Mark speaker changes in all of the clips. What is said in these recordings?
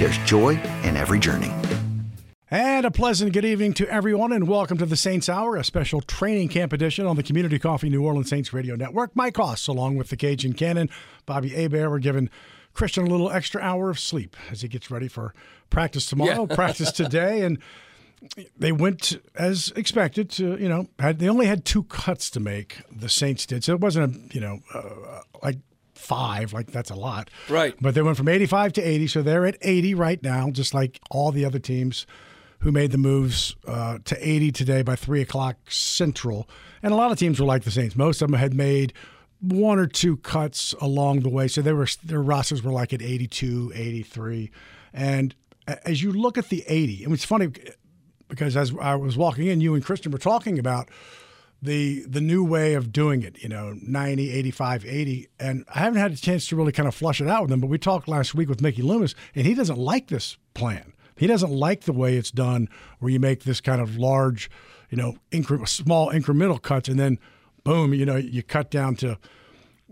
Speaker 1: there's joy in every journey.
Speaker 2: And a pleasant good evening to everyone, and welcome to the Saints Hour, a special training camp edition on the Community Coffee New Orleans Saints Radio Network. Mike Hoss, along with the Cajun Cannon, Bobby Hebert, we're giving Christian a little extra hour of sleep as he gets ready for practice tomorrow, yeah. practice today, and they went as expected to you know had they only had two cuts to make the Saints did so it wasn't a you know uh, like five like that's a lot
Speaker 3: right
Speaker 2: but they went from 85 to 80 so they're at 80 right now just like all the other teams who made the moves uh, to 80 today by 3 o'clock Central. And a lot of teams were like the Saints. Most of them had made one or two cuts along the way. So they were, their rosters were like at 82, 83. And as you look at the 80, and it's funny because as I was walking in, you and Christian were talking about the the new way of doing it, you know, 90, 85, 80. And I haven't had a chance to really kind of flush it out with him, but we talked last week with Mickey Loomis, and he doesn't like this plan. He doesn't like the way it's done, where you make this kind of large, you know, incre- small incremental cuts, and then boom, you know, you cut down to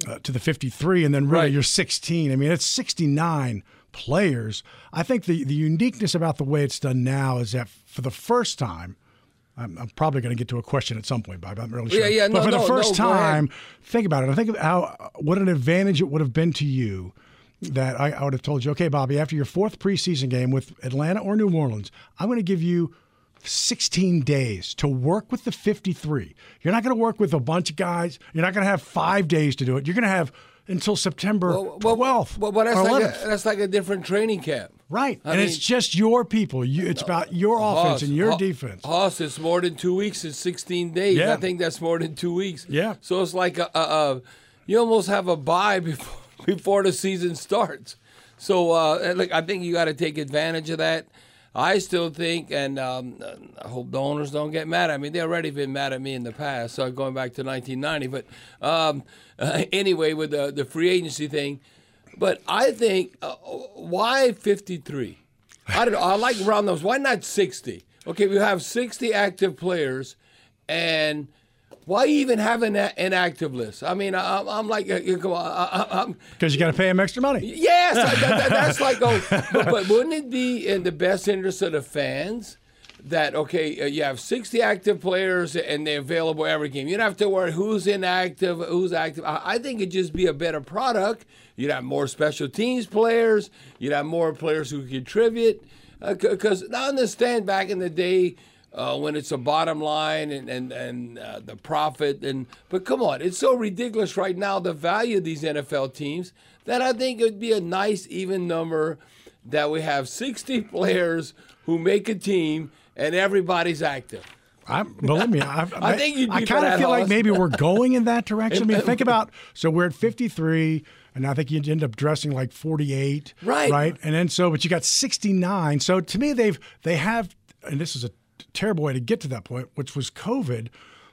Speaker 2: uh, to the 53, and then really right. you're 16. I mean, it's 69 players. I think the the uniqueness about the way it's done now is that for the first time. I'm, I'm probably going to get to a question at some point, Bob. I'm really sure.
Speaker 3: Yeah, yeah,
Speaker 2: but
Speaker 3: no,
Speaker 2: for the
Speaker 3: no,
Speaker 2: first
Speaker 3: no,
Speaker 2: time, think about it. I think of how what an advantage it would have been to you that I, I, would have told you, okay, Bobby, after your fourth preseason game with Atlanta or New Orleans, I'm going to give you 16 days to work with the 53. You're not going to work with a bunch of guys. You're not going to have five days to do it. You're going to have until September well, 12th.
Speaker 3: Well, well that's, like a, that's like a different training camp.
Speaker 2: Right. I and mean, it's just your people. You, it's about your offense and your defense.
Speaker 3: Hoss, it's more than two weeks. It's 16 days.
Speaker 2: Yeah.
Speaker 3: I think that's more than two weeks.
Speaker 2: Yeah.
Speaker 3: So it's like a, a, a you almost have a bye before before the season starts. So uh, look, I think you got to take advantage of that. I still think, and um, I hope the owners don't get mad at me. They already been mad at me in the past, so going back to 1990. But um, uh, anyway, with the, the free agency thing, but I think uh, why 53? I don't know. I like round numbers. Why not 60? Okay, we have 60 active players, and why even have an inactive list? I mean, I, am like, come on,
Speaker 2: because you got to pay them extra money.
Speaker 3: Yes, that, that, that's like, oh, but, but, wouldn't it be in the best interest of the fans that okay, uh, you have 60 active players and they're available every game? You don't have to worry who's inactive, who's active. I, I think it'd just be a better product. You'd have more special teams players. You'd have more players who contribute. Because uh, I understand back in the day uh, when it's a bottom line and and and uh, the profit and but come on, it's so ridiculous right now the value of these NFL teams that I think it would be a nice even number that we have 60 players who make a team and everybody's active.
Speaker 2: I'm, believe me, I,
Speaker 3: I think you'd
Speaker 2: I kind of feel like maybe we're going in that direction. I mean, think about so we're at 53, and I think you end up dressing like 48,
Speaker 3: Right.
Speaker 2: Right, and then so, but you got 69. So to me, they've they have, and this is a terrible way to get to that point, which was COVID.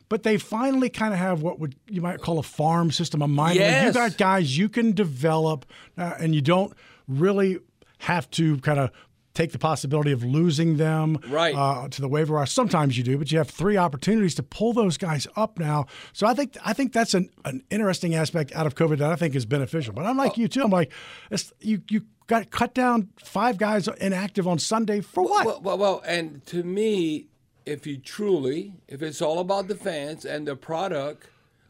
Speaker 2: But they finally kind of have what would you might call a farm system, a minor. league. You got guys you can develop, uh, and you don't really have to kind of take the possibility of losing them
Speaker 3: Right.
Speaker 2: uh, to the waiver wire. Sometimes you do, but you have three opportunities to pull those guys up now. So I think I think that's an, an interesting aspect out of COVID that I think is beneficial. But I'm like you too. I'm like, it's, you you got cut down five guys inactive on Sunday for what?
Speaker 3: Well, well, well, and to me, if you truly, if it's all about the fans and the product,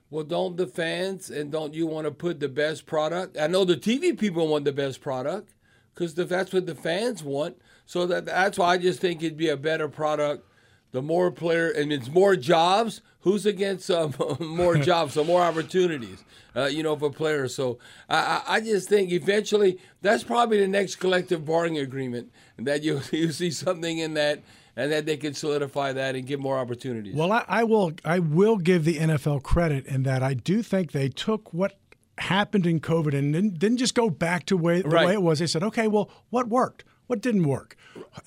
Speaker 3: well, don't the fans and don't you want to put the best product? I know the TV people want the best product because that's what the fans want. So that that's why I just think it'd be a better product. The more player and it's more jobs. Who's against um, more jobs? So more opportunities, uh, you know, for players. So I, I just think eventually that's probably the next collective bargaining agreement that you you see something in that and that they can solidify that and give more opportunities.
Speaker 2: Well, I, I will. I will give the NFL credit in that I do think they took what happened in COVID and didn't, didn't just go back to way, the
Speaker 3: Right.
Speaker 2: way it was. They said, okay, well, what worked? What didn't work?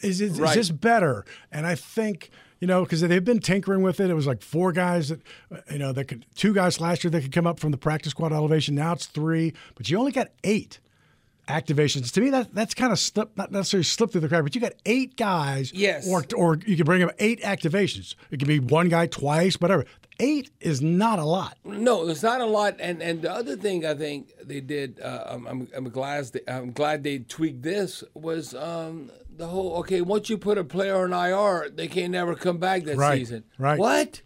Speaker 2: Is, it, is
Speaker 3: Right.
Speaker 2: this better? And I think you know because they've been tinkering with it. It was like four guys that uh, you know that could two guys last year that could come up from the practice squad elevation. Now it's three, but you only got eight activations. To me, that that's kind of slip, not necessarily slip through the crack, but you got eight guys.
Speaker 3: Yes.
Speaker 2: Or or you can bring up eight activations. It can be one guy twice, whatever. Eight is not a lot.
Speaker 3: No, there's not a lot. And and the other thing I think they did, uh, I'm, I'm I'm glad they, I'm glad they tweaked this was um, the whole okay. Once you put a player on IR, they can't never come back that
Speaker 2: Right,
Speaker 3: season.
Speaker 2: right.
Speaker 3: What?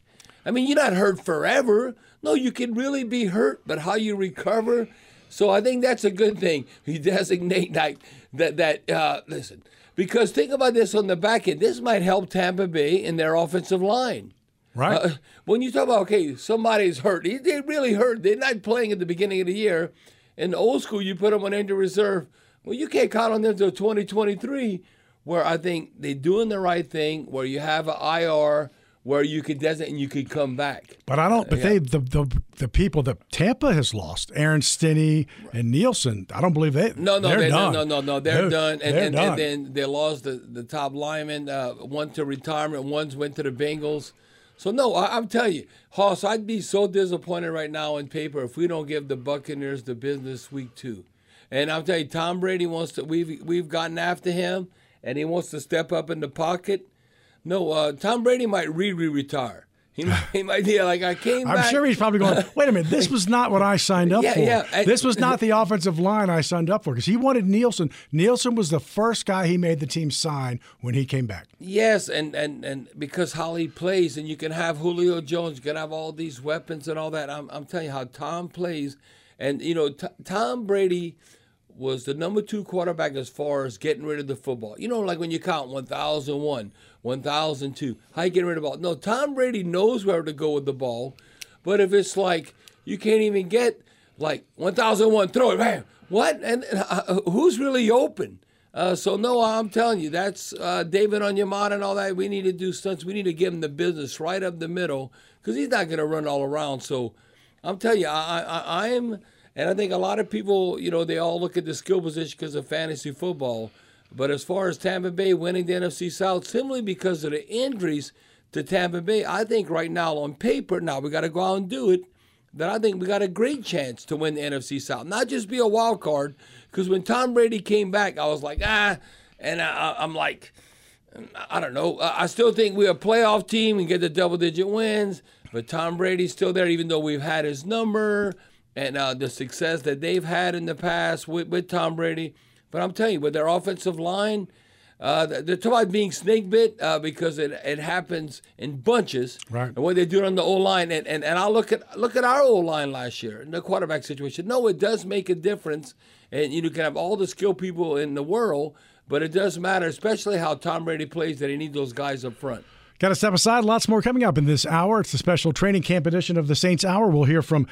Speaker 3: I mean, you're not hurt forever. No, you can really be hurt, but how you recover. So I think that's a good thing. You designate like that. That uh, listen, because think about this on the back end. This might help Tampa Bay in their offensive line.
Speaker 2: Right.
Speaker 3: Uh, when you talk about okay, somebody's hurt, they, they really hurt. They're not playing at the beginning of the year. In the old school, you put them on injured reserve. Well, you can't count on them until 2023, where I think they're doing the right thing, where you have an IR, where you could designate and you could come back.
Speaker 2: But I don't. But they the, the the people that Tampa has lost, Aaron Stinnie and Nielsen. I don't believe they.
Speaker 3: No, no,
Speaker 2: they're
Speaker 3: they,
Speaker 2: done.
Speaker 3: no, no, no, they're, done. And,
Speaker 2: they're
Speaker 3: and,
Speaker 2: done.
Speaker 3: and then they lost the, the top lineman, uh, one to retirement, one's went to the Bengals. So no, I, I'm telling you, Hoss, I'd be so disappointed right now in paper if we don't give the Buccaneers the business week two. And I'm telling you, Tom Brady wants to. We've we've gotten after him, and he wants to step up in the pocket. No, uh, Tom Brady might re-re-retire. He he might yeah, like I came
Speaker 2: I'm
Speaker 3: back.
Speaker 2: sure he's probably going. Wait a minute, this was not what I signed up
Speaker 3: Yeah,
Speaker 2: for.
Speaker 3: yeah, and-
Speaker 2: this was not the offensive line I signed up for because he wanted Nielsen. Nielsen was the first guy he made the team sign when he came back.
Speaker 3: Yes, and, and, and because how he plays, and you can have Julio Jones, you can have all these weapons and all that. I'm, I'm telling you how Tom plays. And, you know, T- Tom Brady was the number two quarterback as far as getting rid of the football. You know, like when you count 1,001, 1,002, how you getting rid of the ball. No, Tom Brady knows where to go with the ball. But if it's like you can't even get like 1,001, throw it, bam, what? And, and uh, who's really open? Uh, so no, I'm telling you, that's uh, David Onyemata and all that. We need to do stunts. We need to give him the business right up the middle because he's not going to run all around. So I'm telling you, I, I, I am, and I think a lot of people, you know, they all look at the skill position because of fantasy football. But as far as Tampa Bay winning the NFC South, simply because of the injuries to Tampa Bay, I think right now on paper, now we got to go out and do it. That I think we got a great chance to win the NFC South, not just be a wild card. Because when Tom Brady came back, I was like, ah, and I, I'm like, I don't know. I I still think we're a playoff team and get the double digit wins, but Tom Brady's still there, even though we've had his number and uh, the success that they've had in the past with, with Tom Brady. But I'm telling you, with their offensive line, uh, they're talking about being snake bit uh, because it, it happens in bunches.
Speaker 2: Right.
Speaker 3: And what they do on the O line, and, and, and I look at look at our O line last year in the quarterback situation. No, it does make a difference, and you can have all the skilled people in the world, but it does matter, especially how Tom Brady plays. That he needs those guys up front.
Speaker 2: Got to step aside. Lots more coming up in this hour. It's the special training camp edition of the Saints Hour. We'll hear from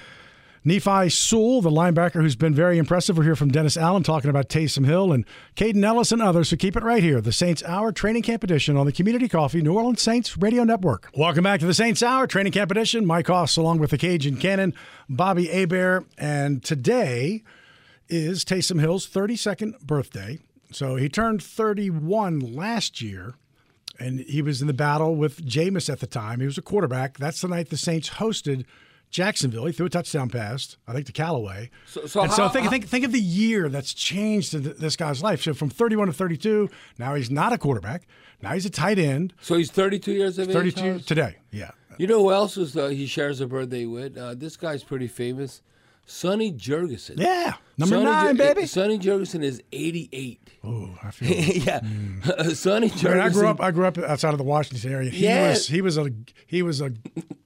Speaker 2: Nephi Sewell, the linebacker who's been very impressive. We're here from Dennis Allen talking about Taysom Hill and Kaden Elliss and others. So keep it right here. The Saints Hour Training Camp Edition on the Community Coffee New Orleans Saints Radio Network. Welcome back to the Saints Hour Training Camp Edition. Mike Hoss along with the Cajun Cannon, Bobby Hebert. And today is Taysom Hill's 32nd birthday. So he turned 31 last year and he was in the battle with Jameis at the time. He was a quarterback. That's the night the Saints hosted – Jacksonville. He threw a touchdown pass, I think, to Callaway. So, so, how, so think, how, think, think of the year that's changed in this guy's life. So from 31 to 32, now he's not a quarterback. Now he's a tight end.
Speaker 3: So he's 32 years of
Speaker 2: 32
Speaker 3: age. 32
Speaker 2: today. Yeah.
Speaker 3: You know who else is uh, he shares a birthday with? Uh, this guy's pretty famous. Sonny Jurgensen.
Speaker 2: Yeah, number Sonny nine, Jer- baby.
Speaker 3: Sonny Jurgensen is 88.
Speaker 2: Oh, I feel
Speaker 3: yeah. Mm. Sonny Jurgensen.
Speaker 2: I, I grew up. I grew up outside of the Washington area. He yeah. was he was a he was a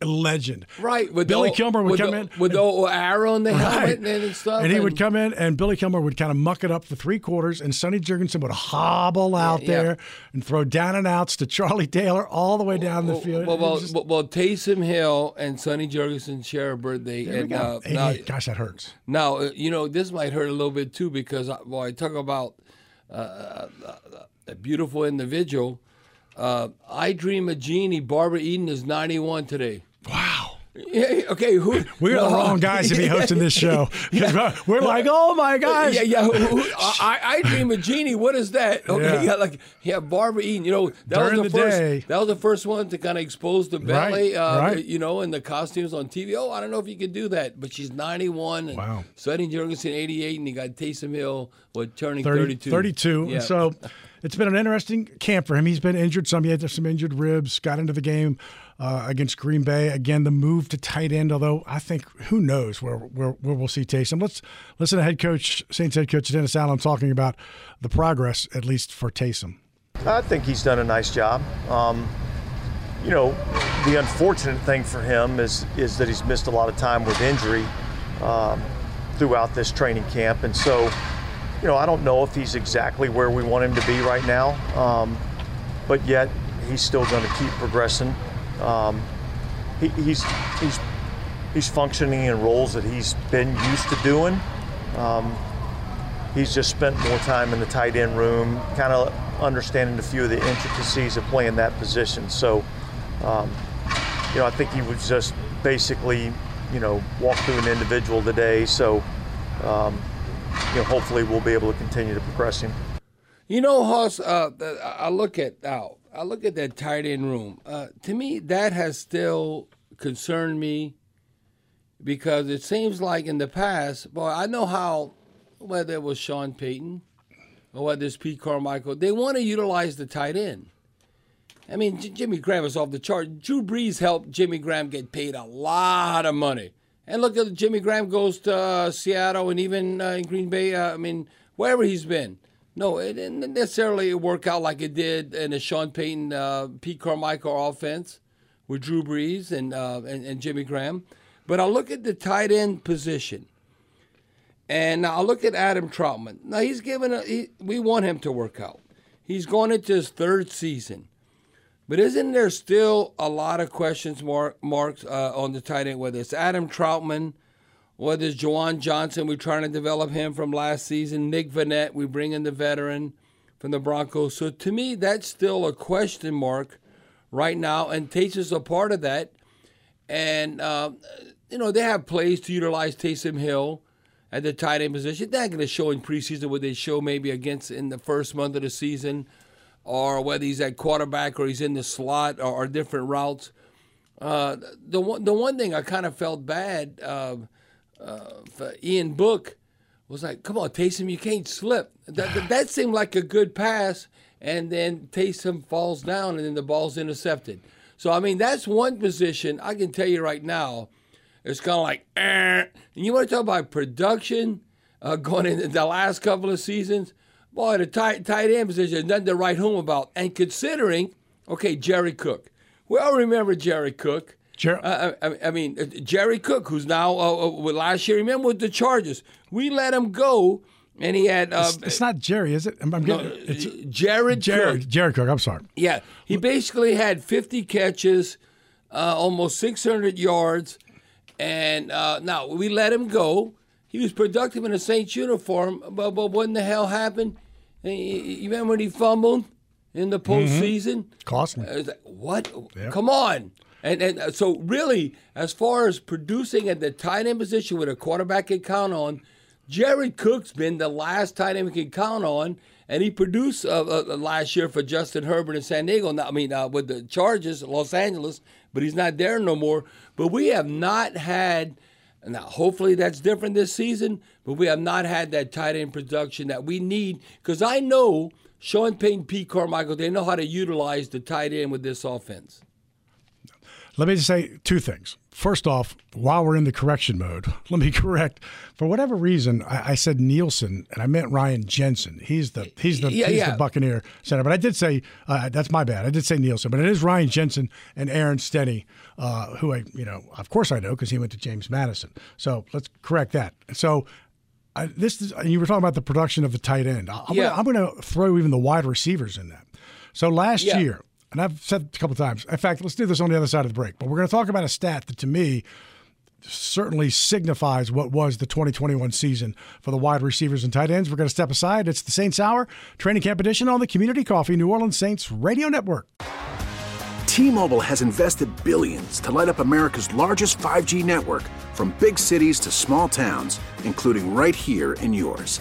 Speaker 2: legend.
Speaker 3: Right.
Speaker 2: With Billy
Speaker 3: the,
Speaker 2: Kilmer would come
Speaker 3: the,
Speaker 2: in
Speaker 3: with the arrow on the helmet right. and stuff.
Speaker 2: And he and, would come in, and Billy Kilmer would kind of muck it up for three quarters, and Sonny Jurgensen would hobble out yeah, there and throw down and outs to Charlie Taylor all the way down the field.
Speaker 3: Well, well, just, well, well Taysom Hill and Sonny Jurgensen share a birthday.
Speaker 2: and, uh, now, gosh, that hurts.
Speaker 3: Now, uh, you know, this might hurt a little bit too because, well, I talk about uh, uh, a beautiful individual. Uh, I Dream of Jeannie, Barbara Eden is 91 today.
Speaker 2: Wow.
Speaker 3: Yeah, okay, who,
Speaker 2: we're the wrong guys to be hosting this show. yeah. We're like, oh my gosh.
Speaker 3: Yeah, yeah. Who, who, I, I, dream of Jeannie. What is that? Okay, yeah, like yeah, Barbara Eden. You know, that
Speaker 2: During
Speaker 3: was the,
Speaker 2: the
Speaker 3: first.
Speaker 2: Day.
Speaker 3: That was the first one to kind of expose the belly.
Speaker 2: Right, uh, right.
Speaker 3: You know, and the costumes on TV. Oh, I don't know if you could do that, but she's 91. And
Speaker 2: wow.
Speaker 3: Sonny Jurgensen 88, and you got Taysom Hill what turning
Speaker 2: 30,
Speaker 3: 32.
Speaker 2: 32.
Speaker 3: Yeah.
Speaker 2: So it's been an interesting camp for him. He's been injured some. He had some injured ribs. Got into the game uh, against Green Bay. Again, the move to tight end. Although I think who knows where where, where we'll see Taysom. Let's listen to head coach Saints head coach Dennis Allen talking about the progress, at least for Taysom.
Speaker 4: I think he's done a nice job. Um, you know, the unfortunate thing for him is is that he's missed a lot of time with injury um, throughout this training camp, and so you know I don't know if he's exactly where we want him to be right now, um, but yet he's still going to keep progressing. Um, he, he's he's he's functioning in roles that he's been used to doing. Um, he's just spent more time in the tight end room, kind of understanding a few of the intricacies of playing that position. So, um, you know, I think he was just basically, you know, walk through an individual today. So, um, you know, hopefully we'll be able to continue to progress him.
Speaker 3: You know, Hoss, uh, I look at now I look at that tight end room. Uh, to me, that has still concerned me because it seems like in the past, boy, I know how, whether it was Sean Payton or whether it's Pete Carmichael, they want to utilize the tight end. I mean, J- Jimmy Graham is off the chart. Drew Brees helped Jimmy Graham get paid a lot of money. And look at Jimmy Graham goes to uh, Seattle and even uh, in Green Bay. Uh, I mean, wherever he's been. No, it didn't necessarily work out like it did in the Sean Payton, uh, Pete Carmichael offense with Drew Brees and, uh, and, and Jimmy Graham. But I look at the tight end position, and I look at Adam Trautman. Now he's given a, he, we want him to work out. He's going into his third season, but isn't there still a lot of questions mark, marks uh, on the tight end? Whether it's Adam Trautman whether it's Juwan Johnson, we're trying to develop him from last season. Nick Vannett, we bring in the veteran from the Broncos. So to me, that's still a question mark right now, and is a part of that. And, uh, you know, they have plays to utilize Taysom Hill at the tight end position. They're not going to show in preseason what they show maybe against in the first month of the season, or whether he's at quarterback or he's in the slot or, or different routes. Uh, the one the one thing I kind of felt bad. Uh, uh, Ian Book was like, "Come on, Taysom, you can't slip." That, that, that seemed like a good pass, and then Taysom falls down, and then the ball's intercepted. So I mean, that's one position I can tell you right now. It's kind of like, eh. and you want to talk about production uh, going into the last couple of seasons. Boy, the tight tight end position, nothing to write home about. And considering, okay, Jerry Cook, we all remember Jerry Cook.
Speaker 2: Jer-
Speaker 3: uh, I, I, mean, uh, Jerry Cook, who's now uh, uh, with last year, remember with the Chargers, we let him go, and he had.
Speaker 2: Uh, it's, it's, not Jerry, is it? I'm, I'm getting, no, it's
Speaker 3: Jared.
Speaker 2: Jared
Speaker 3: Cook.
Speaker 2: Jared Cook. I'm sorry.
Speaker 3: Yeah, he basically had 50 catches, uh, almost 600 yards, And uh, now we let him go. He was productive in a Saints uniform, but, but what in the hell happened? You- remember when he fumbled in the postseason?
Speaker 2: Costly.
Speaker 3: I was like, what? Come on. And, and uh, so, really, as far as producing at the tight end position with a quarterback can count on, Jared Cook's been the last tight end we can count on, and he produced uh, uh, last year for Justin Herbert in San Diego. I mean, uh, with the Chargers, Los Angeles, but he's not there no more. But we have not had. Now, hopefully that's different this season, but we have not had that tight end production that we need because I know Sean Payton, Pete Carmichael, they know how to utilize the tight end with this offense.
Speaker 2: Let me just say two things. First off, while we're in the correction mode, let me correct. For whatever reason, I, I said Nielsen and I meant Ryan Jensen. He's the he's the
Speaker 3: Yeah,
Speaker 2: he's
Speaker 3: yeah.
Speaker 2: the Buccaneer center. But I did say uh, that's my bad. I did say Nielsen, but it is Ryan Jensen and Aaron Stinnie, uh, who I you know of course I know because he went to James Madison. So let's correct that. So. I, this is, you were talking about the production of the tight end. I- I'm
Speaker 3: Yeah.
Speaker 2: going to throw even the wide receivers in that. So last year, and I've said a couple times. In fact, let's do this on the other side of the break. But we're going to talk about a stat that to me certainly signifies what was the 2021 season for the wide receivers and tight ends. We're going to step aside. It's the Saints Hour training camp edition on the Community Coffee New Orleans Saints Radio Network.
Speaker 5: T-Mobile has invested billions to light up America's largest 5G network from big cities to small towns, including right here in yours.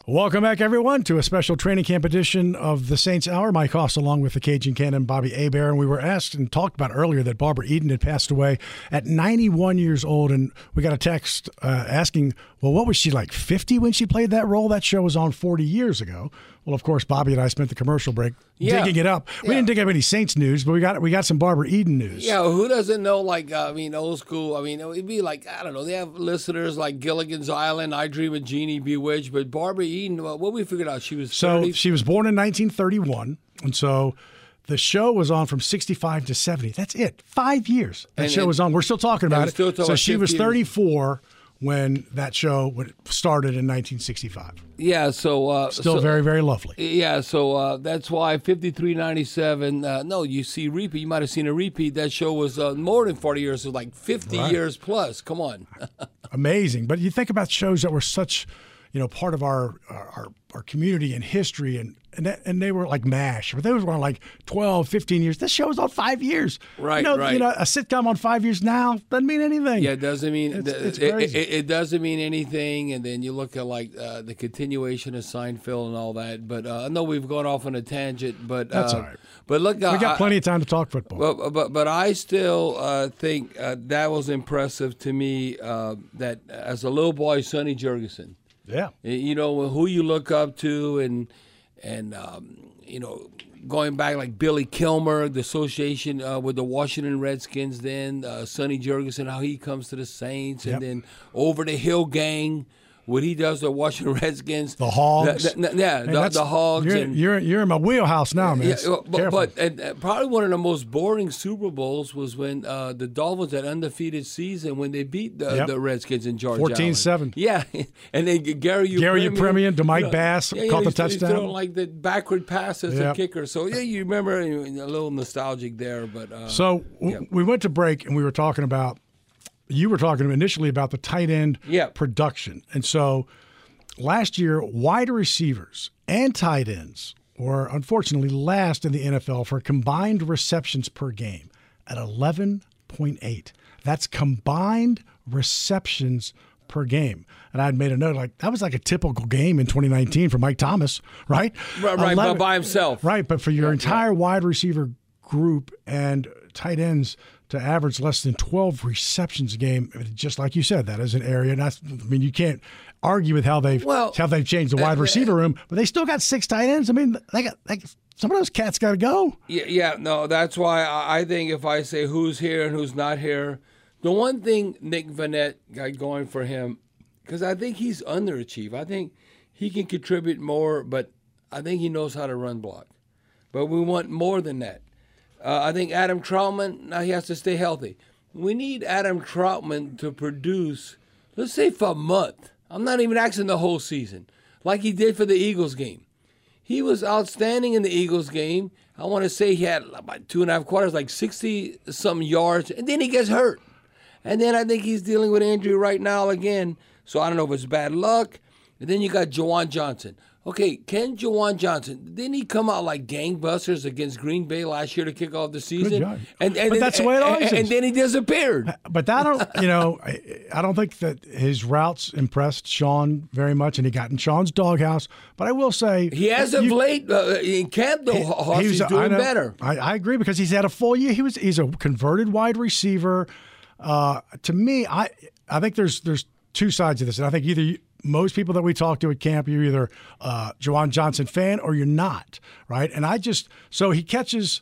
Speaker 2: Welcome back, everyone, to a special training camp edition of the Saints Hour. Mike Hoss, along with the Cajun Cannon, Bobby Hebert. And we were asked and talked about earlier that Barbara Eden had passed away at 91 years old. And we got a text uh, asking, well, what was she like, 50 when she played that role? That show was on 40 years ago. Well, of course, Bobby and I spent the commercial break
Speaker 3: Yeah.
Speaker 2: digging it up. We
Speaker 3: Yeah.
Speaker 2: didn't dig up any Saints news, but we got we got some Barbara Eden news.
Speaker 3: Yeah, who doesn't know? Like, uh, I mean, old school. I mean, it'd be like I don't know. They have listeners like Gilligan's Island, I Dream of Jeannie, Bewitched, but Barbara Eden. Well, what we figured out, she was
Speaker 2: So
Speaker 3: 30.
Speaker 2: she was born in 1931, and so the show was on from 65 to 70. That's it. Five years. That
Speaker 3: And-
Speaker 2: show
Speaker 3: and-
Speaker 2: was on. We're still talking about it.
Speaker 3: still
Speaker 2: so she was
Speaker 3: 50 years.
Speaker 2: 34 when that show started in 1965.
Speaker 3: yeah, so uh,
Speaker 2: Still
Speaker 3: so-
Speaker 2: very, very lovely.
Speaker 3: Yeah, so uh, that's why 5397. Uh, no, you see repeat. You might have seen a repeat. That show was uh, more than 40 years. It was like 50
Speaker 2: Right.
Speaker 3: years plus. Come on.
Speaker 2: Amazing. But you think about shows that were such, you know, part of our our, our community and history and and, that, and they were like MASH, but those were on like 12, 15 years. This show was on five years.
Speaker 3: Right,
Speaker 2: You know,
Speaker 3: right.
Speaker 2: you know, a sitcom on five years now doesn't mean anything.
Speaker 3: Yeah, it doesn't mean
Speaker 2: It's-
Speaker 3: it,
Speaker 2: it's
Speaker 3: it- it- it doesn't mean anything. And then you look at like uh, the continuation of Seinfeld and all that. But uh, I know we've gone off on a tangent. But
Speaker 2: That's
Speaker 3: uh,
Speaker 2: all right.
Speaker 3: But look,
Speaker 2: we
Speaker 3: uh,
Speaker 2: got
Speaker 3: I-
Speaker 2: plenty of time to talk football.
Speaker 3: But but but I still uh, think uh, that was impressive to me. Uh, that as a little boy, Sonny Jurgensen.
Speaker 2: Yeah.
Speaker 3: You know who you look up to, and and um, you know going back like Billy Kilmer, the association uh, with the Washington Redskins. Then uh, Sonny Jurgensen, how he comes to the Saints,
Speaker 2: Yep.
Speaker 3: and then over the Hill Gang. What he does with Washington Redskins,
Speaker 2: The Hogs.
Speaker 3: the- the- yeah,
Speaker 2: Man,
Speaker 3: the, the Hogs,
Speaker 2: You're,
Speaker 3: and
Speaker 2: you're you're in my wheelhouse now, man.
Speaker 3: yeah, but, but and, uh, probably one of the most boring Super Bowls was when uh, the Dolphins had undefeated season when they beat the,
Speaker 2: Yep.
Speaker 3: the Redskins in Georgia.
Speaker 2: 14-7.
Speaker 3: Yeah, and then Gary
Speaker 2: Gary Yepremian, DeMike Bass
Speaker 3: yeah, yeah,
Speaker 2: caught the
Speaker 3: he's- he's
Speaker 2: touchdown.
Speaker 3: throwing like the backward pass as a kicker. So yeah, you remember a little nostalgic there, but uh,
Speaker 2: So w-
Speaker 3: yeah.
Speaker 2: we went to break and we were talking about. You were talking initially about the tight end
Speaker 3: Yeah.
Speaker 2: production, and so last year, wide receivers and tight ends were unfortunately last in the NFL for combined receptions per game at eleven point eight. That's combined receptions per game. And I'd made a note like that was like a typical game in 2019 for Mike Thomas, right?
Speaker 3: Right, right,
Speaker 2: 11
Speaker 3: by himself.
Speaker 2: Right, but for your entire wide receiver group and tight ends to average less than 12 receptions a game, just like you said, that is an area. I mean, you can't argue with how they've
Speaker 3: Well,
Speaker 2: how they've changed the wide
Speaker 3: uh,
Speaker 2: receiver room, but they still got six tight ends. I mean, they got they, some of those cats got to go.
Speaker 3: Yeah, yeah, no, that's why I I think if I say who's here and who's not here, the one thing Nick Vannett got going for him, because I think he's underachieved. I think he can contribute more, but I think he knows how to run block. But we want more than that. Uh, I think Adam Trautman, now he has to stay healthy. We need Adam Trautman to produce, let's say for a month. I'm not even asking the whole season, like he did for the Eagles game. He was outstanding in the Eagles game. I want to say he had about two and a half quarters, like 60 some yards, and then he gets hurt. And then I think he's dealing with injury right now again. So I don't know if it's bad luck. And then you got Juwan Johnson. Okay, Ken Juwan Johnson, didn't he come out like gangbusters against Green Bay last year to kick off the season?
Speaker 2: job.
Speaker 3: And, and
Speaker 2: But that's the way it always
Speaker 3: and,
Speaker 2: is.
Speaker 3: and then he disappeared.
Speaker 2: But that don't, you know, I, I don't think that his routes impressed Sean very much, and he got in Sean's doghouse. But I will say
Speaker 3: He has of
Speaker 2: you-
Speaker 3: late uh, in camp though. Hoss,
Speaker 2: He was-
Speaker 3: he's
Speaker 2: I
Speaker 3: doing
Speaker 2: know.
Speaker 3: better.
Speaker 2: I, I agree because he's had a full year. He was he's a converted wide receiver. Uh, to me, I I think there's there's two sides of this, and I think either you, most people that we talk to at camp, you're either uh, Juwan Johnson fan or you're not, right? And I just so he catches.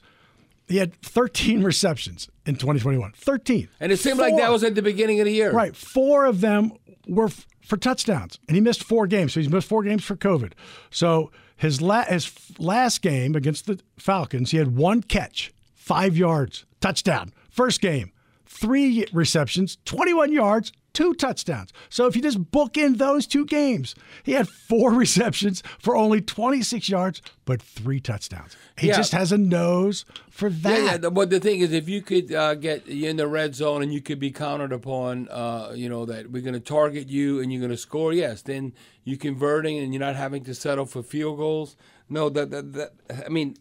Speaker 2: He had 13 receptions in 2021. 13.
Speaker 3: And it seemed like that was at the beginning of the year.
Speaker 2: Right. Four of them were f- for touchdowns, and he missed four games. So he's missed four games for COVID. So his, la- his f- last game against the Falcons, he had one catch, five yards, touchdown. First game, three receptions, 21 yards, two touchdowns. So if you just book in those two games, he had four receptions for only 26 yards, but three touchdowns. He
Speaker 3: Yeah.
Speaker 2: just has a nose for that.
Speaker 3: Yeah, yeah. the- But the thing is, if you could uh, get in the red zone and you could be counted upon, uh, you know, that we're going to target you and you're going to score, yes, then you're converting and you're not having to settle for field goals. No, that, that, that I mean,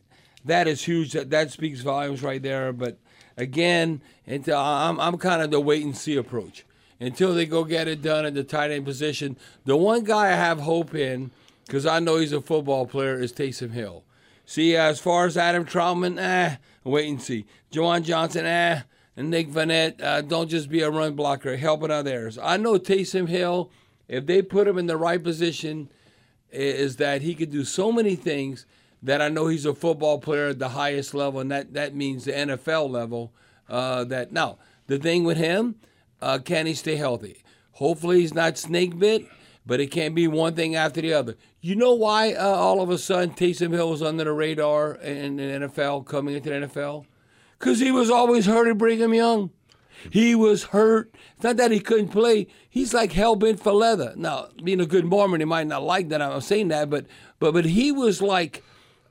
Speaker 3: that is huge. That, that speaks volumes right there. But again, it, uh, I'm, I'm kind of the wait and see approach. Until they go get it done at the tight end position. The one guy I have hope in, because I know he's a football player, is Taysom Hill. See, as far as Adam Trautman, eh, wait and see. Juwan Johnson, eh, and Nick Vannett, uh, don't just be a run blocker, helping others. I know Taysom Hill, if they put him in the right position, is that he could do so many things that I know he's a football player at the highest level, and that, that means the NFL level. Uh, that now the thing with him, uh, can he stay healthy? Hopefully he's not snake bit, but it can't be one thing after the other. You know why uh, all of a sudden Taysom Hill was under the radar in the NFL coming into the NFL? Because he was always hurt at Brigham Young. He was hurt. It's not that he couldn't play. He's like hell bent for leather. Now, being a good Mormon, he might not like that I'm saying that, but but but he was like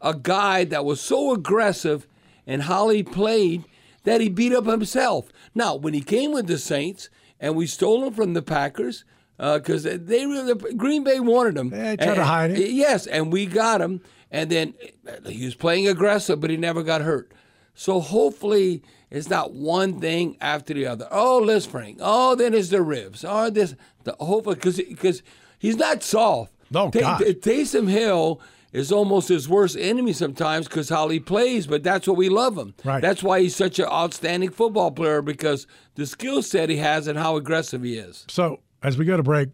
Speaker 3: a guy that was so aggressive and how he played that he beat up himself. Now, when he came with the Saints and we stole him from the Packers, because they really Green Bay wanted him.
Speaker 2: They tried to hide it.
Speaker 3: Yes, and we got him. And then uh, he was playing aggressive, but he never got hurt. So hopefully it's not one thing after the other. Oh, Lisfranc. Oh, then it's the ribs. Oh, this. The, hopefully, because because he's not soft.
Speaker 2: Oh,
Speaker 3: Ta-
Speaker 2: God.
Speaker 3: Ta- Taysom Hill is almost his worst enemy sometimes because how he plays, but that's what we love him.
Speaker 2: Right.
Speaker 3: That's why he's such an outstanding football player because the skill set he has and how aggressive he is.
Speaker 2: So as we go to break,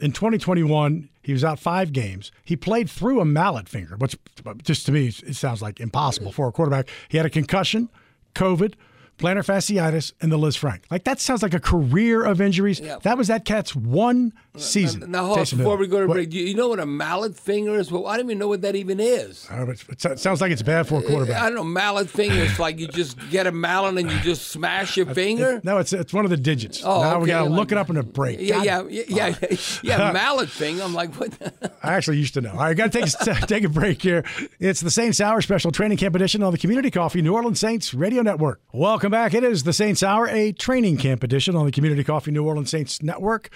Speaker 2: in 2021, he was out five games. He played through a mallet finger, which just to me it sounds like impossible for a quarterback. He had a concussion, COVID, plantar fasciitis, and the Lisfranc. Like that sounds like a career of injuries.
Speaker 3: Yeah.
Speaker 2: That was that cat's one season.
Speaker 3: Now, hold
Speaker 2: Taysom
Speaker 3: before
Speaker 2: Hill.
Speaker 3: we go to
Speaker 2: What-
Speaker 3: break, do you know what a mallet finger is? Well, I don't even know what that even is.
Speaker 2: Uh, but It it sounds like it's bad for a quarterback.
Speaker 3: I don't know. Mallet finger is like you just get a mallet and you just smash your finger.
Speaker 2: No, it's it's one of the digits.
Speaker 3: Oh,
Speaker 2: now we got to
Speaker 3: like-
Speaker 2: look it up in a break.
Speaker 3: Yeah,
Speaker 2: God,
Speaker 3: yeah, yeah, yeah, yeah. mallet finger. I'm like, what?
Speaker 2: I actually used to know. All right, got to take a, take a break here. It's the Saints Hour special training camp edition on the Community Coffee New Orleans Saints Radio Network. Welcome back. It is the Saints Hour, a training camp edition on the Community Coffee New Orleans Saints Network.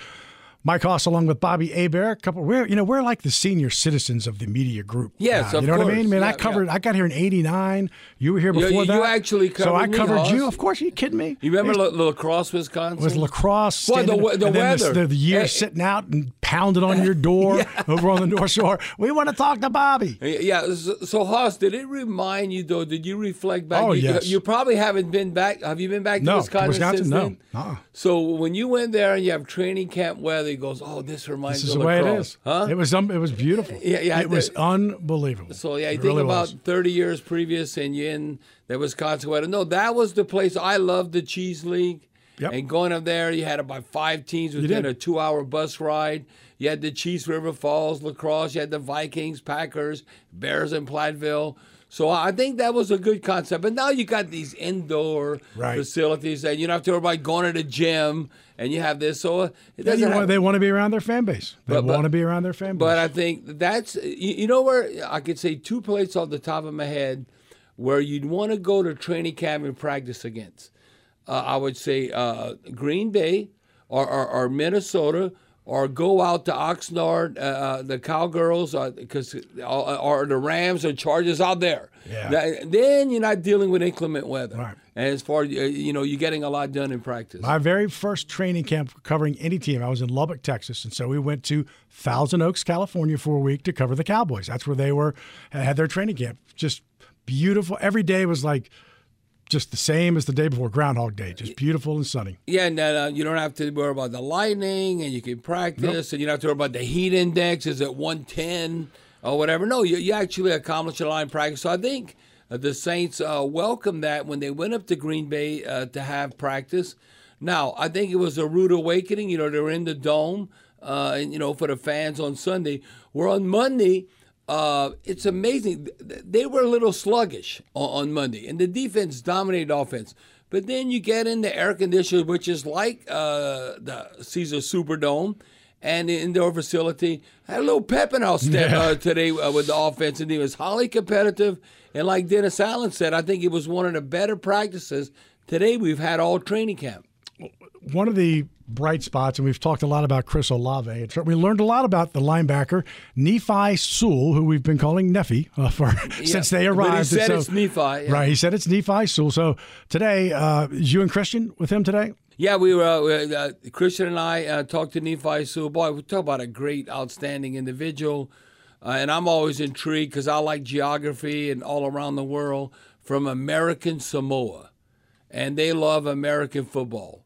Speaker 2: Mike Hoss along with Bobby Hebert. A couple. We're you know we're like the senior citizens of the media group.
Speaker 3: Yes,
Speaker 2: now, you know what I
Speaker 3: course.
Speaker 2: mean. Man, I covered.
Speaker 3: yeah.
Speaker 2: I got here in '89. You were here
Speaker 3: You-
Speaker 2: before
Speaker 3: you
Speaker 2: that.
Speaker 3: actually
Speaker 2: So I
Speaker 3: covered
Speaker 2: you. Of course. Are you kidding me?
Speaker 3: You remember La, La Crosse, Wisconsin?
Speaker 2: was La Crosse.
Speaker 3: Boy, the the weather.
Speaker 2: The, the year
Speaker 3: Hey.
Speaker 2: sitting out and pounding on your door over on the North Shore. We want to talk to Bobby.
Speaker 3: Eh, yeah. So, so Hoss, did it remind you though? Did you reflect back?
Speaker 2: Oh,
Speaker 3: you,
Speaker 2: yes.
Speaker 3: You probably haven't been back. Have you been back to
Speaker 2: No, to
Speaker 3: Wisconsin,
Speaker 2: Wisconsin,
Speaker 3: since
Speaker 2: no.
Speaker 3: then?
Speaker 2: Uh-uh.
Speaker 3: So when you went there and you have training camp weather, he goes, "Oh, this reminds
Speaker 2: This is the way it
Speaker 3: La Crosse."
Speaker 2: is.
Speaker 3: Huh?
Speaker 2: It was um, it was beautiful.
Speaker 3: Yeah, yeah,
Speaker 2: It was unbelievable.
Speaker 3: So yeah, you
Speaker 2: It
Speaker 3: think
Speaker 2: really
Speaker 3: about
Speaker 2: was.
Speaker 3: 30 years previous, and you're in the Wisconsin. No, that was the place. I loved the Cheese League.
Speaker 2: Yep.
Speaker 3: And going up there, you had about five teams within a two-hour bus ride. You had the Chiefs River Falls La Crosse. You had the Vikings, Packers, Bears, and Platteville. So I think that was a good concept. But now you got these indoor
Speaker 2: Right.
Speaker 3: facilities, and you don't have to worry about going to the gym, and you have this. So it
Speaker 2: Yeah, want- they want to be around their fan base. They
Speaker 3: But- but-
Speaker 2: want to be around their fan base.
Speaker 3: but I think that's you, you know where I could say two places off the top of my head where you'd want to go to training camp and practice against. Uh, I would say uh, Green Bay or, or, or Minnesota. Or go out to Oxnard, uh, uh, the Cowgirls, because or, or the Rams or Chargers out there.
Speaker 2: Yeah.
Speaker 3: That- then you're not dealing with inclement weather.
Speaker 2: Right.
Speaker 3: And as far as uh, you know, you're getting a lot done in practice.
Speaker 2: My very first training camp covering any team, I was in Lubbock, Texas, and so we went to Thousand Oaks, California, for a week to cover the Cowboys. That's where they were had their training camp. Just beautiful. Every day was like just the same as the day before Groundhog Day. Just beautiful and sunny.
Speaker 3: Yeah, and then, uh, you don't have to worry about the lightning, and you can practice, and you don't have to worry about the heat index is at 110 or whatever. No, you, you actually accomplished a lot in practice. So I think uh, the Saints uh, welcomed that when they went up to Green Bay uh, to have practice. Now, I think it was a rude awakening. You know, they were in the dome, uh, and, you know, for the fans on Sunday. We're on Monday, uh, it's amazing. They were a little sluggish on, on Monday, and the defense dominated offense. But then you get in the air conditioners, which is like uh, the Caesars Superdome, and the indoor facility had a little pep in our step uh, today uh, with the offense, and it was highly competitive. And like Dennis Allen said, I think it was one of the better practices today we've had all training camp.
Speaker 2: One of the bright spots, and we've talked a lot about Chris Olave. We learned a lot about the linebacker Nephi Sewell, who we've been calling Nephi uh, for since they
Speaker 3: but he
Speaker 2: arrived.
Speaker 3: said
Speaker 2: And
Speaker 3: it's Nephi, yeah.
Speaker 2: Right, he said it's Nephi Sewell. So today, uh, you and Christian with him today?
Speaker 3: Yeah, we were uh, uh, Christian and I uh, talked to Nephi Sewell. Boy, we talk about a great, outstanding individual, uh, and I'm always intrigued because I like geography and all around the world from American Samoa, and they love American football.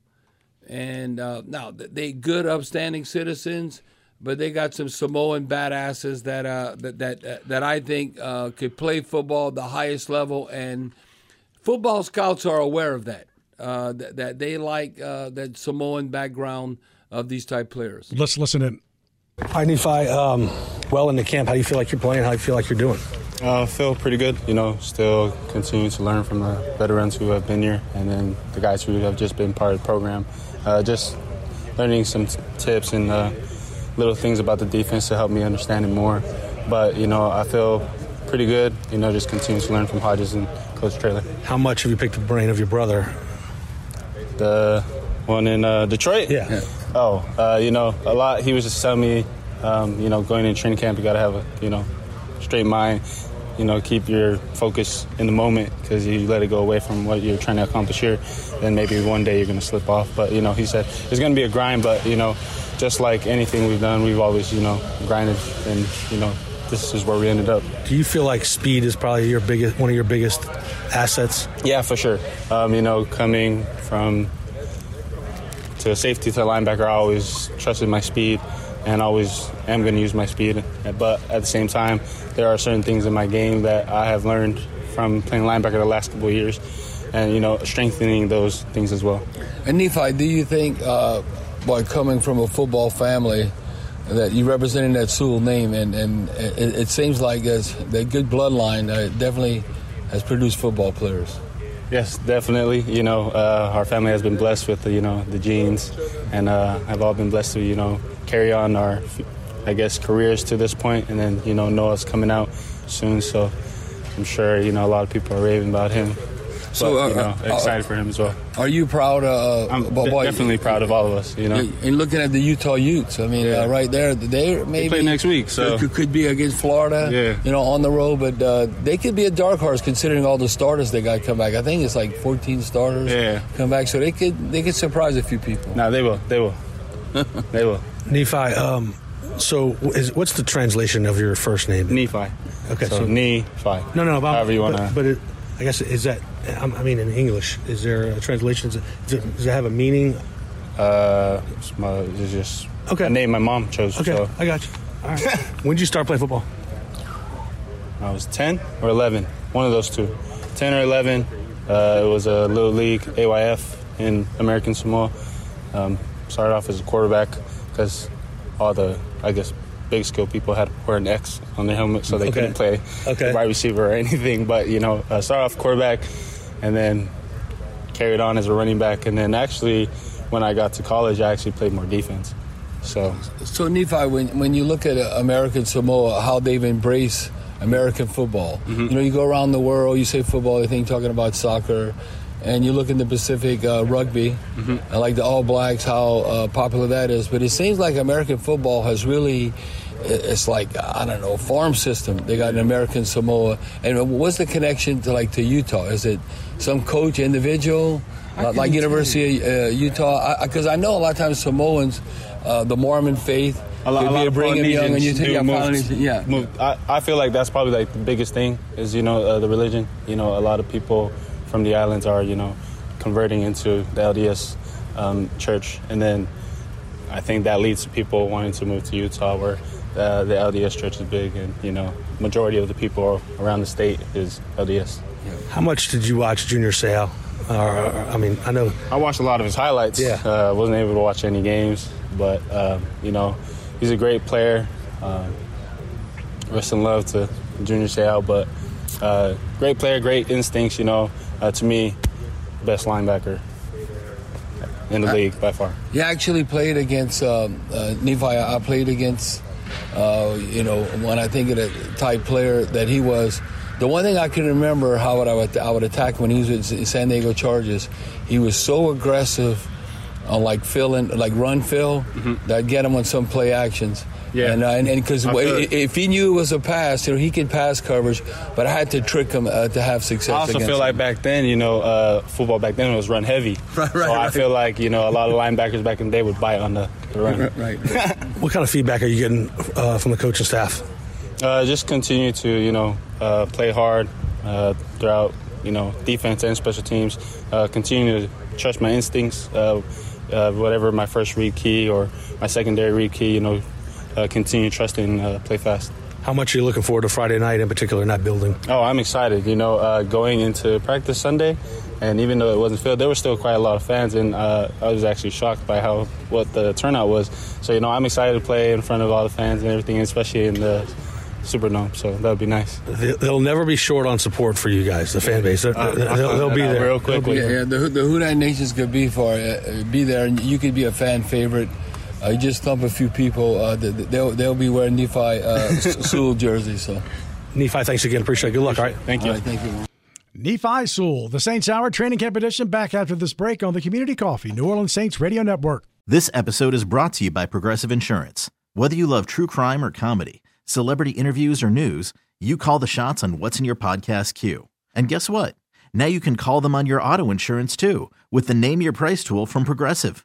Speaker 3: And uh, now th- they good, upstanding citizens, but they got some Samoan badasses that uh, that that uh, that I think uh, could play football at the highest level. And football scouts are aware of that. Uh, that, that they like uh, that Samoan background of these type players.
Speaker 2: Let's listen in.
Speaker 6: Hi, Nephi. Um, well, in the camp, how do you feel like you're playing? How do you feel like you're doing?
Speaker 7: Uh, feel pretty good. You know, still continue to learn from the veterans who have been here, and then the guys who have just been part of the program. Uh, just learning some t- tips and uh, little things about the defense to help me understand it more. But you know, I feel pretty good. You know, just continue to learn from Hodges and Coach Trailer.
Speaker 6: How much have you picked the brain of your brother?
Speaker 7: The one in uh, Detroit.
Speaker 6: Yeah.
Speaker 7: Oh, uh, you know, a lot. He was just telling me, um, you know, going in training camp, you got to have a, you know, straight mind. You know, keep your focus in the moment because you let it go away from what you're trying to accomplish here, then maybe one day you're going to slip off. But you know, he said it's going to be a grind. But you know, just like anything we've done, we've always you know grinded, and you know, this is where we ended up.
Speaker 6: Do you feel like speed is probably your biggest, one of your biggest assets?
Speaker 7: Yeah, for sure. Um, you know, coming from to safety to linebacker, I always trusted my speed and always am going to use my speed. But at the same time, there are certain things in my game that I have learned from playing linebacker the last couple of years and, you know, strengthening those things as well.
Speaker 3: And Nephi, do you think uh, by coming from a football family that you representing that Sewell name, and and it, it seems like as that good bloodline uh, definitely has produced football players.
Speaker 7: Yes, definitely. You know, uh, our family has been blessed with the, you know the genes, and uh, have all been blessed to you know carry on our, I guess, careers to this point, and then you know Noah's coming out soon, so I'm sure you know a lot of people are raving about him.
Speaker 3: So,
Speaker 7: But, you
Speaker 3: uh,
Speaker 7: know,
Speaker 3: uh,
Speaker 7: excited for him as well.
Speaker 3: Are you proud? Uh,
Speaker 7: I'm
Speaker 3: about-
Speaker 7: definitely proud of all of us. You know,
Speaker 3: And looking at the Utah Utes, I mean,
Speaker 7: Yeah.
Speaker 3: uh, right there, they maybe
Speaker 7: play next week, so-
Speaker 3: could, could be against Florida.
Speaker 7: Yeah.
Speaker 3: you know, on the road, but uh, they could be a dark horse considering all the starters they got come back. I think it's like 14 starters
Speaker 7: Yeah.
Speaker 3: come back, so they could they could surprise a few people.
Speaker 7: no, they will, they will, they will.
Speaker 6: Nephi, um, so is, what's the translation of your first name?
Speaker 7: Nephi.
Speaker 6: Okay,
Speaker 7: so,
Speaker 6: so-
Speaker 7: Nephi.
Speaker 6: No, no, but,
Speaker 7: however you want to.
Speaker 6: but it, I guess is that I'm- mean in English, is there a translation? Does it, does it, have a meaning?
Speaker 7: Uh, it's, my, it's just
Speaker 6: Okay.
Speaker 7: a name my mom chose.
Speaker 6: Okay,
Speaker 7: So
Speaker 6: I got you. All right. when did you start playing football?
Speaker 7: I was 10 or 11, one of those two. 10 or 11. Uh, it was a little league AYF in American Samoa. Um, started off as a quarterback because all the, I guess, big skill people had to wear an X on their helmet, so they
Speaker 6: Okay.
Speaker 7: couldn't play
Speaker 6: Okay.
Speaker 7: wide receiver or anything. But you know, uh, started off quarterback, and then carried on as a running back. And then actually, when I got to college, I actually played more defense. So
Speaker 3: So Nephi, when when you look at American Samoa, how they've embraced American football,
Speaker 7: Mm-hmm.
Speaker 3: you know, you go around the world, you say football, you think talking about soccer, and you look in the Pacific uh, rugby,
Speaker 7: Mm-hmm.
Speaker 3: and like the All Blacks, how uh, popular that is. But it seems like American football has really. It's like I don't know farm system. They got an American Samoa, and what's the connection to like to Utah? Is it some coach individual,
Speaker 8: I
Speaker 3: Uh, like University of uh, Utah? Because I, know a lot of times Samoans, uh, the Mormon faith,
Speaker 7: a lot,
Speaker 3: could
Speaker 7: a
Speaker 3: be
Speaker 7: lot of
Speaker 3: bringing young and
Speaker 7: Polynesians
Speaker 3: Utah.
Speaker 7: do
Speaker 3: Yeah,
Speaker 7: move-
Speaker 3: yeah.
Speaker 7: move- I, I feel like that's probably like the biggest thing is you know uh, the religion. You know, a lot of people from the islands are you know converting into the LDS um, church, and then I think that leads to people wanting to move to Utah, where uh, the LDS church is big, and you know, majority of the people around the state is LDS.
Speaker 6: How much did you watch Junior Seau? Or, I mean, I know
Speaker 7: I watched a lot of his highlights.
Speaker 6: Yeah.
Speaker 7: Uh, wasn't able to watch any games, but um, you know, he's a great player. Um, rest in love to Junior Seau, but uh, great player, great instincts. You know, uh, to me, best linebacker in the league by far.
Speaker 3: He actually played against um, uh, Nephi. I played against, uh, you know, when I think of the type player that he was. The one thing I can remember how I would, I would attack when he was with San Diego Chargers, he was so aggressive on like filling, like run fill, that I'd get him on some play actions.
Speaker 7: Yeah.
Speaker 3: and and because
Speaker 7: I feel
Speaker 3: if he knew it was a pass, you know, he could pass coverage, but I had to trick him uh, to have success.
Speaker 7: I also
Speaker 3: against
Speaker 7: feel
Speaker 3: him.
Speaker 7: like back then, you know, uh, football back then was run heavy.
Speaker 3: Right, right,
Speaker 7: so I feel like you know a lot of linebackers back in the day would bite on the, the run.
Speaker 3: right.
Speaker 6: what kind of feedback are you getting uh, from the coaching staff?
Speaker 7: Uh, just continue to you know uh, play hard uh, throughout you know defense and special teams. Uh, continue to trust my instincts. Uh, uh, whatever my first read key or my secondary read key, you know, uh, continue trusting. Uh, play fast.
Speaker 6: How much are you looking forward to Friday night, in particular, in that building?
Speaker 7: Oh, I'm excited. You know, uh, going into practice Sunday, and even though it wasn't filled, there were still quite a lot of fans, and uh, I was actually shocked by how what the turnout was. So you know, I'm excited to play in front of all the fans and everything, especially in the Superdome. So that would be nice.
Speaker 6: They- They'll never be short on support for you guys, the fan base. They'll,
Speaker 7: Uh,
Speaker 6: they'll,
Speaker 7: I found
Speaker 6: they'll be there
Speaker 7: real quickly.
Speaker 3: Yeah, yeah, the the Who Dat Nations could be for uh, be there, and you could be a fan favorite. You just thump a few people. Uh, th- th- they'll they'll be wearing Nephi uh, S- Sewell jerseys. So
Speaker 6: Nephi, thanks again. Appreciate it. Good luck. All right.
Speaker 7: Thank you.
Speaker 3: All right, thank you.
Speaker 2: Nephi Sewell, the Saints Hour training camp edition, back after this break on the Community Coffee New Orleans Saints Radio Network.
Speaker 9: This episode is brought to you by Progressive Insurance. Whether you love true crime or comedy, celebrity interviews or news, you call the shots on what's in your podcast queue. And guess what? Now you can call them on your auto insurance too with the Name Your Price tool from Progressive.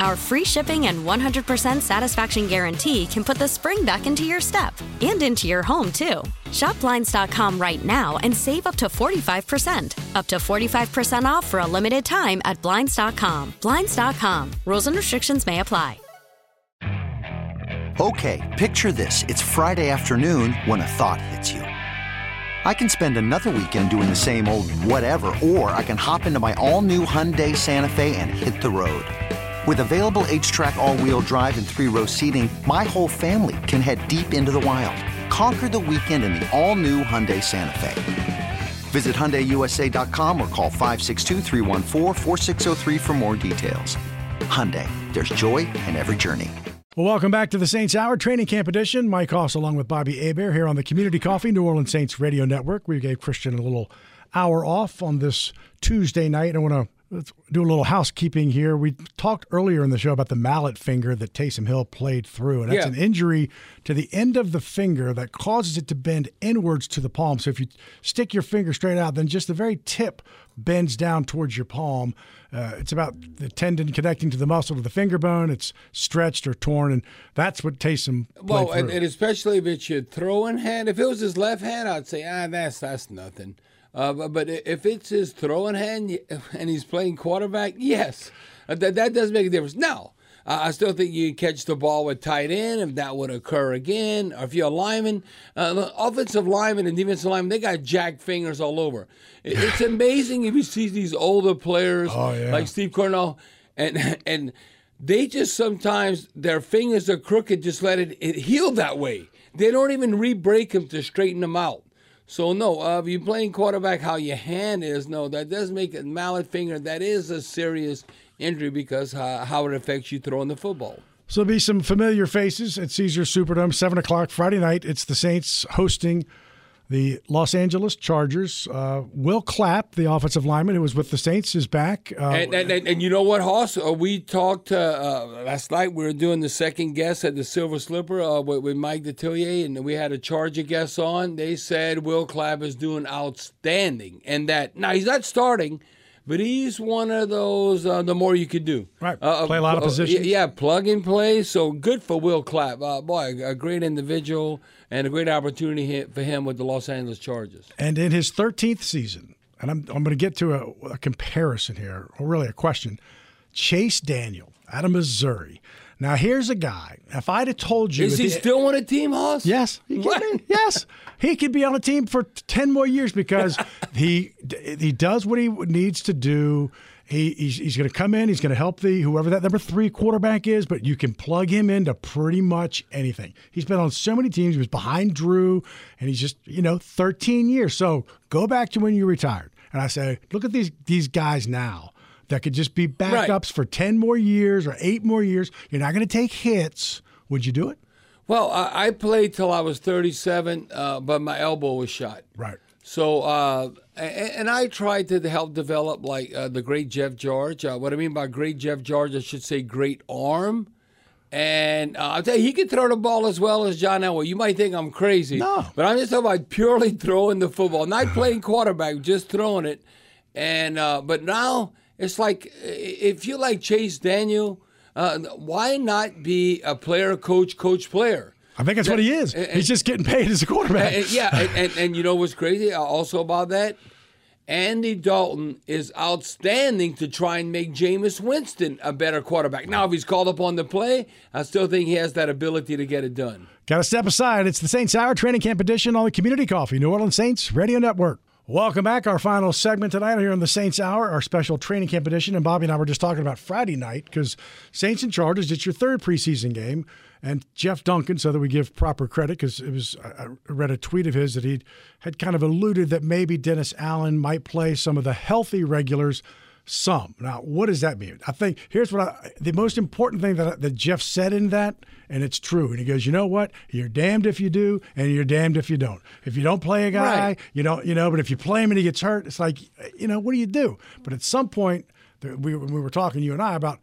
Speaker 10: Our free shipping and 100% satisfaction guarantee can put the spring back into your step and into your home, too. Shop Blinds.com right now and save up to 45%. Up to 45% off for a limited time at Blinds.com. Blinds.com. Rules and restrictions may apply.
Speaker 1: Okay, picture this. It's Friday afternoon when a thought hits you. I can spend another weekend doing the same old whatever, or I can hop into my all new Hyundai Santa Fe and hit the road. With available HTRAC, all wheel drive, and three row seating, my whole family can head deep into the wild. Conquer the weekend in the all new Hyundai Santa Fe. Visit HyundaiUSA.com or call 562 for more details. Hyundai, there's joy in every journey.
Speaker 2: Well, welcome back to the Saints Hour Training Camp Edition. Mike Hoss along with Bobby Hebert here on the Community Coffee New Orleans Saints Radio Network. We gave Christian a little hour off on this Tuesday night. And I want to Let's do a little housekeeping here. We talked earlier in the show about the mallet finger that Taysom Hill played through, and that's yeah. an injury to the end of the finger that causes it to bend inwards to the palm. So if you stick your finger straight out, then just the very tip bends down towards your palm. Uh, it's about the tendon connecting to the muscle of the finger bone. It's stretched or torn, and that's what Taysom.
Speaker 3: Well,
Speaker 2: and,
Speaker 3: and, especially if it's your throwing hand. If it was his left hand, I'd say, ah, that's that's nothing. Uh, but if it's his throwing hand and he's playing quarterback, yes, uh, that, that does make a difference. Now, I still think you catch the ball with tight end if that would occur again. Or if you're a lineman, uh, offensive lineman and defensive lineman, they got jack fingers all over. It's amazing if you see these older players
Speaker 2: oh, yeah.
Speaker 3: like Steve Cornell, and and they just sometimes their fingers are crooked. Just let it, it heal that way. They don't even re-break them to straighten them out. So no, uh, if you're playing quarterback, how your hand is, no, that does make a mallet finger. That is a serious injury because uh, how it affects you throwing the football.
Speaker 2: So there'll be some familiar faces at Caesars Superdome, seven o'clock Friday night. It's the Saints hosting the Los Angeles Chargers. Uh, Will Clapp, the offensive lineman who was with the Saints, is back.
Speaker 3: Uh, and, and, and, and, you know what, Hoss? Uh, we talked uh, last night. We were doing the second guest at the Silver Slipper uh, with, with, Mike Detillier, and we had a Charger guest on. They said Will Clapp is doing outstanding, and that now he's not starting. But he's one of those. Uh, the more you could do,
Speaker 2: right? Uh, uh, play a lot of uh, positions.
Speaker 3: yeah, plug and play. So good for Will Clapp. boy, a great individual and a great opportunity for him with the Los Angeles Chargers.
Speaker 2: And in his 13th season, and I'm, I'm going to get to a, a comparison here, or really a question. Chase Daniel out of Missouri. Now here's a guy. If I'd have told you,
Speaker 3: is he
Speaker 2: the,
Speaker 3: still on a team, Hoss?
Speaker 2: Yes, he yes, he could be on a team for ten more years because he he does what he needs to do. He, he's, he's going to come in. He's going to help the whoever that number three quarterback is, but you can plug him into pretty much anything. He's been on so many teams. He was behind Drew, and he's just you know 13 years. So go back to when you retired, and I say, look at these these guys now that could just be backups right. for 10 more years or eight more years. You're not going to take hits. Would you do it?
Speaker 3: Well, I, I played till I was 37, uh, but my elbow was shot.
Speaker 2: Right.
Speaker 3: So, uh, and, I tried to help develop like uh, the great Jeff George. Uh, what I mean by great Jeff George, I should say great arm. And uh, I'll tell you, he could throw the ball as well as John Elway. You might think I'm crazy,
Speaker 2: no.
Speaker 3: but I'm just talking about purely throwing the football, not playing quarterback, just throwing it. And uh, but now it's like if you like Chase Daniel, uh, why not be a player, coach, coach, player?
Speaker 2: I think that's that, what he is. And, He's just getting paid as a quarterback.
Speaker 3: And, yeah, and, and, and you know what's crazy also about that? Andy Dalton is outstanding to try and make Jameis Winston a better quarterback. Now, if he's called upon to play, I still think he has that ability to get it done.
Speaker 2: Got to step aside. It's the Saints Hour Training Camp Edition on the Community Coffee, New Orleans Saints Radio Network. Welcome back. Our final segment tonight here on the Saints Hour, our special training camp edition. And Bobby and I were just talking about Friday night because Saints and Chargers, it's your third preseason game. And Jeff Duncan, so that we give proper credit, because it was I read a tweet of his that he had kind of alluded that maybe Dennis Allen might play some of the healthy regulars Some. Now, what does that mean? I think here's what I, the most important thing that, that Jeff said in that, and it's true. And he goes, you know what? You're damned if you do, and you're damned if you don't. If you don't play a guy,
Speaker 3: Right.
Speaker 2: you don't, you know. But if you play him and he gets hurt, it's like, you know, what do you do? But at some point, we we were talking you and I about.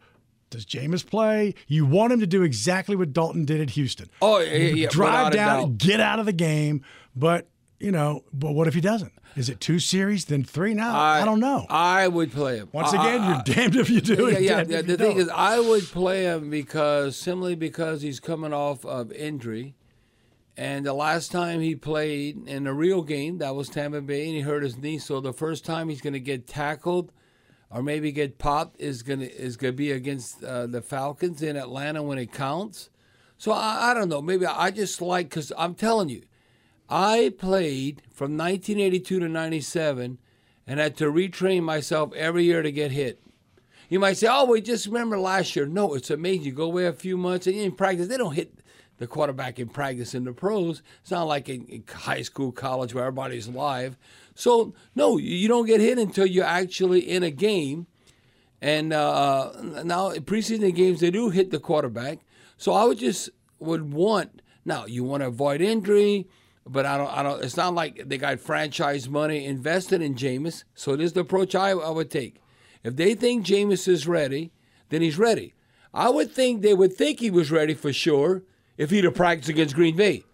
Speaker 2: Does Jameis play? You want him to do exactly what Dalton did at Houston.
Speaker 3: Oh, yeah, yeah,
Speaker 2: drive down,
Speaker 3: doubt.
Speaker 2: get out of the game. But you know, but what if he doesn't? Is it two series, then three? Now I, don't know.
Speaker 3: I would play him.
Speaker 2: Once again,
Speaker 3: I-
Speaker 2: you're damned if you do.
Speaker 3: yeah, yeah. yeah. The thing
Speaker 2: don't.
Speaker 3: is, I would play him because simply because he's coming off of injury, and the last time he played in a real game, that was Tampa Bay, and he hurt his knee. So the first time he's going to get tackled, or maybe get popped, is going to is going to be against uh, the Falcons in Atlanta when it counts. So I, I don't know. Maybe I just like because I'm telling you, I played from 1982 to 97 and had to retrain myself every year to get hit. You might say, oh, we just remember last year. No, it's amazing. You go away a few months and in practice, they don't hit the quarterback in practice in the pros. It's not like in, in high school, college where everybody's live. So, no, you don't get hit until you're actually in a game. And uh, now in preseason games, they do hit the quarterback. So I would just would want now you want to avoid injury, but I don't. I don't. It's not like they got franchise money invested in Jameis. So this is the approach I, I would take. If they think Jameis is ready, then he's ready. I would think they would think he was ready for sure if he'd have practiced against Green Bay.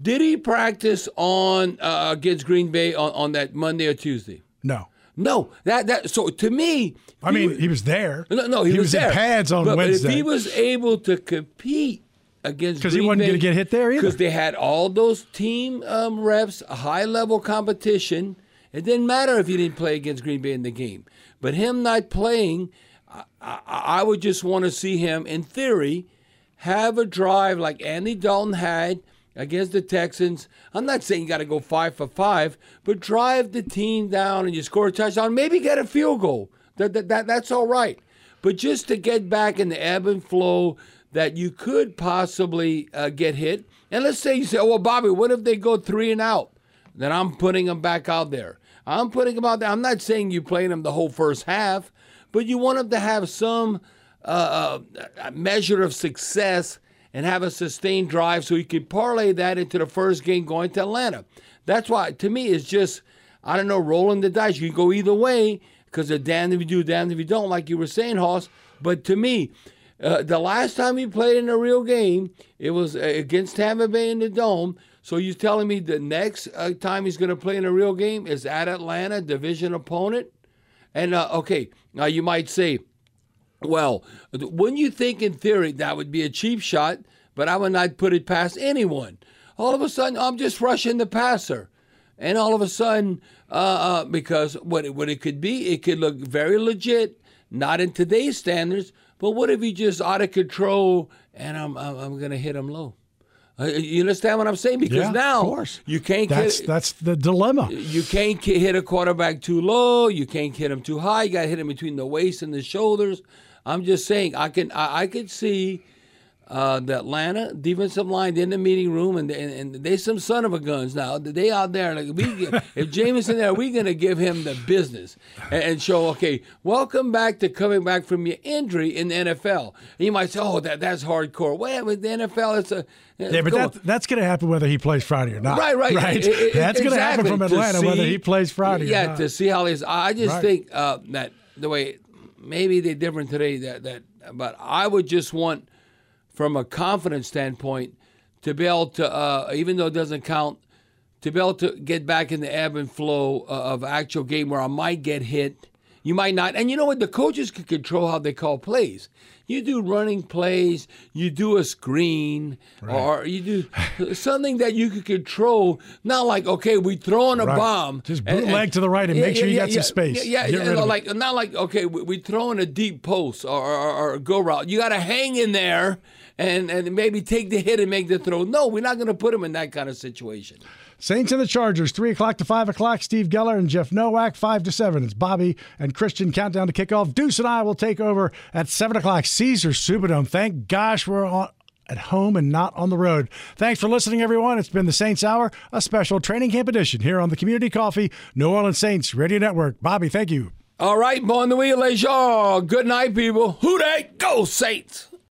Speaker 3: Did he practice on uh, against Green Bay on, on that Monday or Tuesday?
Speaker 2: no.
Speaker 3: No, that that so to me,
Speaker 2: I mean, he was there.
Speaker 3: no, no, he,
Speaker 2: He
Speaker 3: was,
Speaker 2: was in pads on
Speaker 3: but
Speaker 2: Wednesday.
Speaker 3: if he was able to compete against
Speaker 2: 'Cause he wasn't gonna get hit there either.
Speaker 3: because they had all those team um, reps, a high level competition. It didn't matter if he didn't play against Green Bay in the game, but him not playing, I, I, I would just want to see him, in theory, have a drive like Andy Dalton had against the Texans. I'm not saying you got to go five for five, but drive the team down and you score a touchdown, maybe get a field goal. That, that, that that's all right. But just to get back in the ebb and flow that you could possibly uh, get hit. And let's say you say, oh, well, Bobby, what if they go three and out? Then I'm putting them back out there. I'm putting them out there. I'm not saying you playing them the whole first half, but you want them to have some uh, uh, measure of success and have a sustained drive so you can parlay that into the first game going to Atlanta. That's why, to me, it's just, I don't know, rolling the dice. You can go either way because they're damned if you do, damned if you don't, like you were saying, Hoss. But to me, uh, the last time he played in a real game, it was uh, against Tampa Bay in the Dome. So you're telling me the next uh, time he's going to play in a real game is at Atlanta, division opponent? And uh, okay, now you might say, well, wouldn't you think in theory that would be a cheap shot, but I would not put it past anyone? All of a sudden, I'm just rushing the passer. And all of a sudden, uh, because what it, what it could be, it could look very legit, not in today's standards, but what if he just out of control and I'm, I'm, I'm going to hit him low? Uh, you understand what I'm saying? Because
Speaker 2: Yeah,
Speaker 3: now
Speaker 2: of course.
Speaker 3: you can't
Speaker 2: That's
Speaker 3: get,
Speaker 2: that's the dilemma.
Speaker 3: you can't hit a quarterback too low. You can't hit him too high. You got to hit him between the waist and the shoulders. I'm just saying, I can I, I could see uh, the Atlanta defensive line in the meeting room, and, and and they some son of a guns now. They out there like we if Jameson there, we're gonna give him the business and, and show okay, welcome back to coming back from your injury in the NFL. And you might say, oh, that that's hardcore. Well, with the NFL, it's a
Speaker 2: Yeah, but that, that's going to happen whether he plays Friday or not.
Speaker 3: Right, right,
Speaker 2: right.
Speaker 3: I- I-
Speaker 2: that's going to happen from Atlanta whether he plays Friday.
Speaker 3: Yeah,
Speaker 2: or not.
Speaker 3: to see how he's. I just
Speaker 2: Right.
Speaker 3: think uh, that the way maybe they're different today. That that, but I would just want, from a confidence standpoint, to be able to, uh, even though it doesn't count, to be able to get back in the ebb and flow uh, of actual game where I might get hit. You might not. And you know what? The coaches can control how they call plays. You do running plays, you do a screen, or you do something that you can control. Not like, okay, we throw in a
Speaker 2: Right.
Speaker 3: bomb.
Speaker 2: Just bootleg to the right and make sure you got some space.
Speaker 3: Yeah, yeah,
Speaker 2: it.
Speaker 3: like not like okay, we, we throwing a deep post or, or, or a go route. You got to hang in there and and maybe take the hit and make the throw. No, we're not going to put him in that kind of situation.
Speaker 2: Saints and the Chargers, 3 o'clock to 5 o'clock. Steve Geller and Jeff Nowak, 5 to 7. It's Bobby and Christian countdown to kickoff. Deuce and I will take over at 7 o'clock. Caesars Superdome. Thank gosh we're on. At home and not on the road. Thanks for listening, everyone. It's been the Saints Hour, a special training camp edition here on the Community Coffee New Orleans Saints Radio Network. Bobby, thank you.
Speaker 3: All right, bon nuit, les gens. Good night, people. Who they? Go Saints.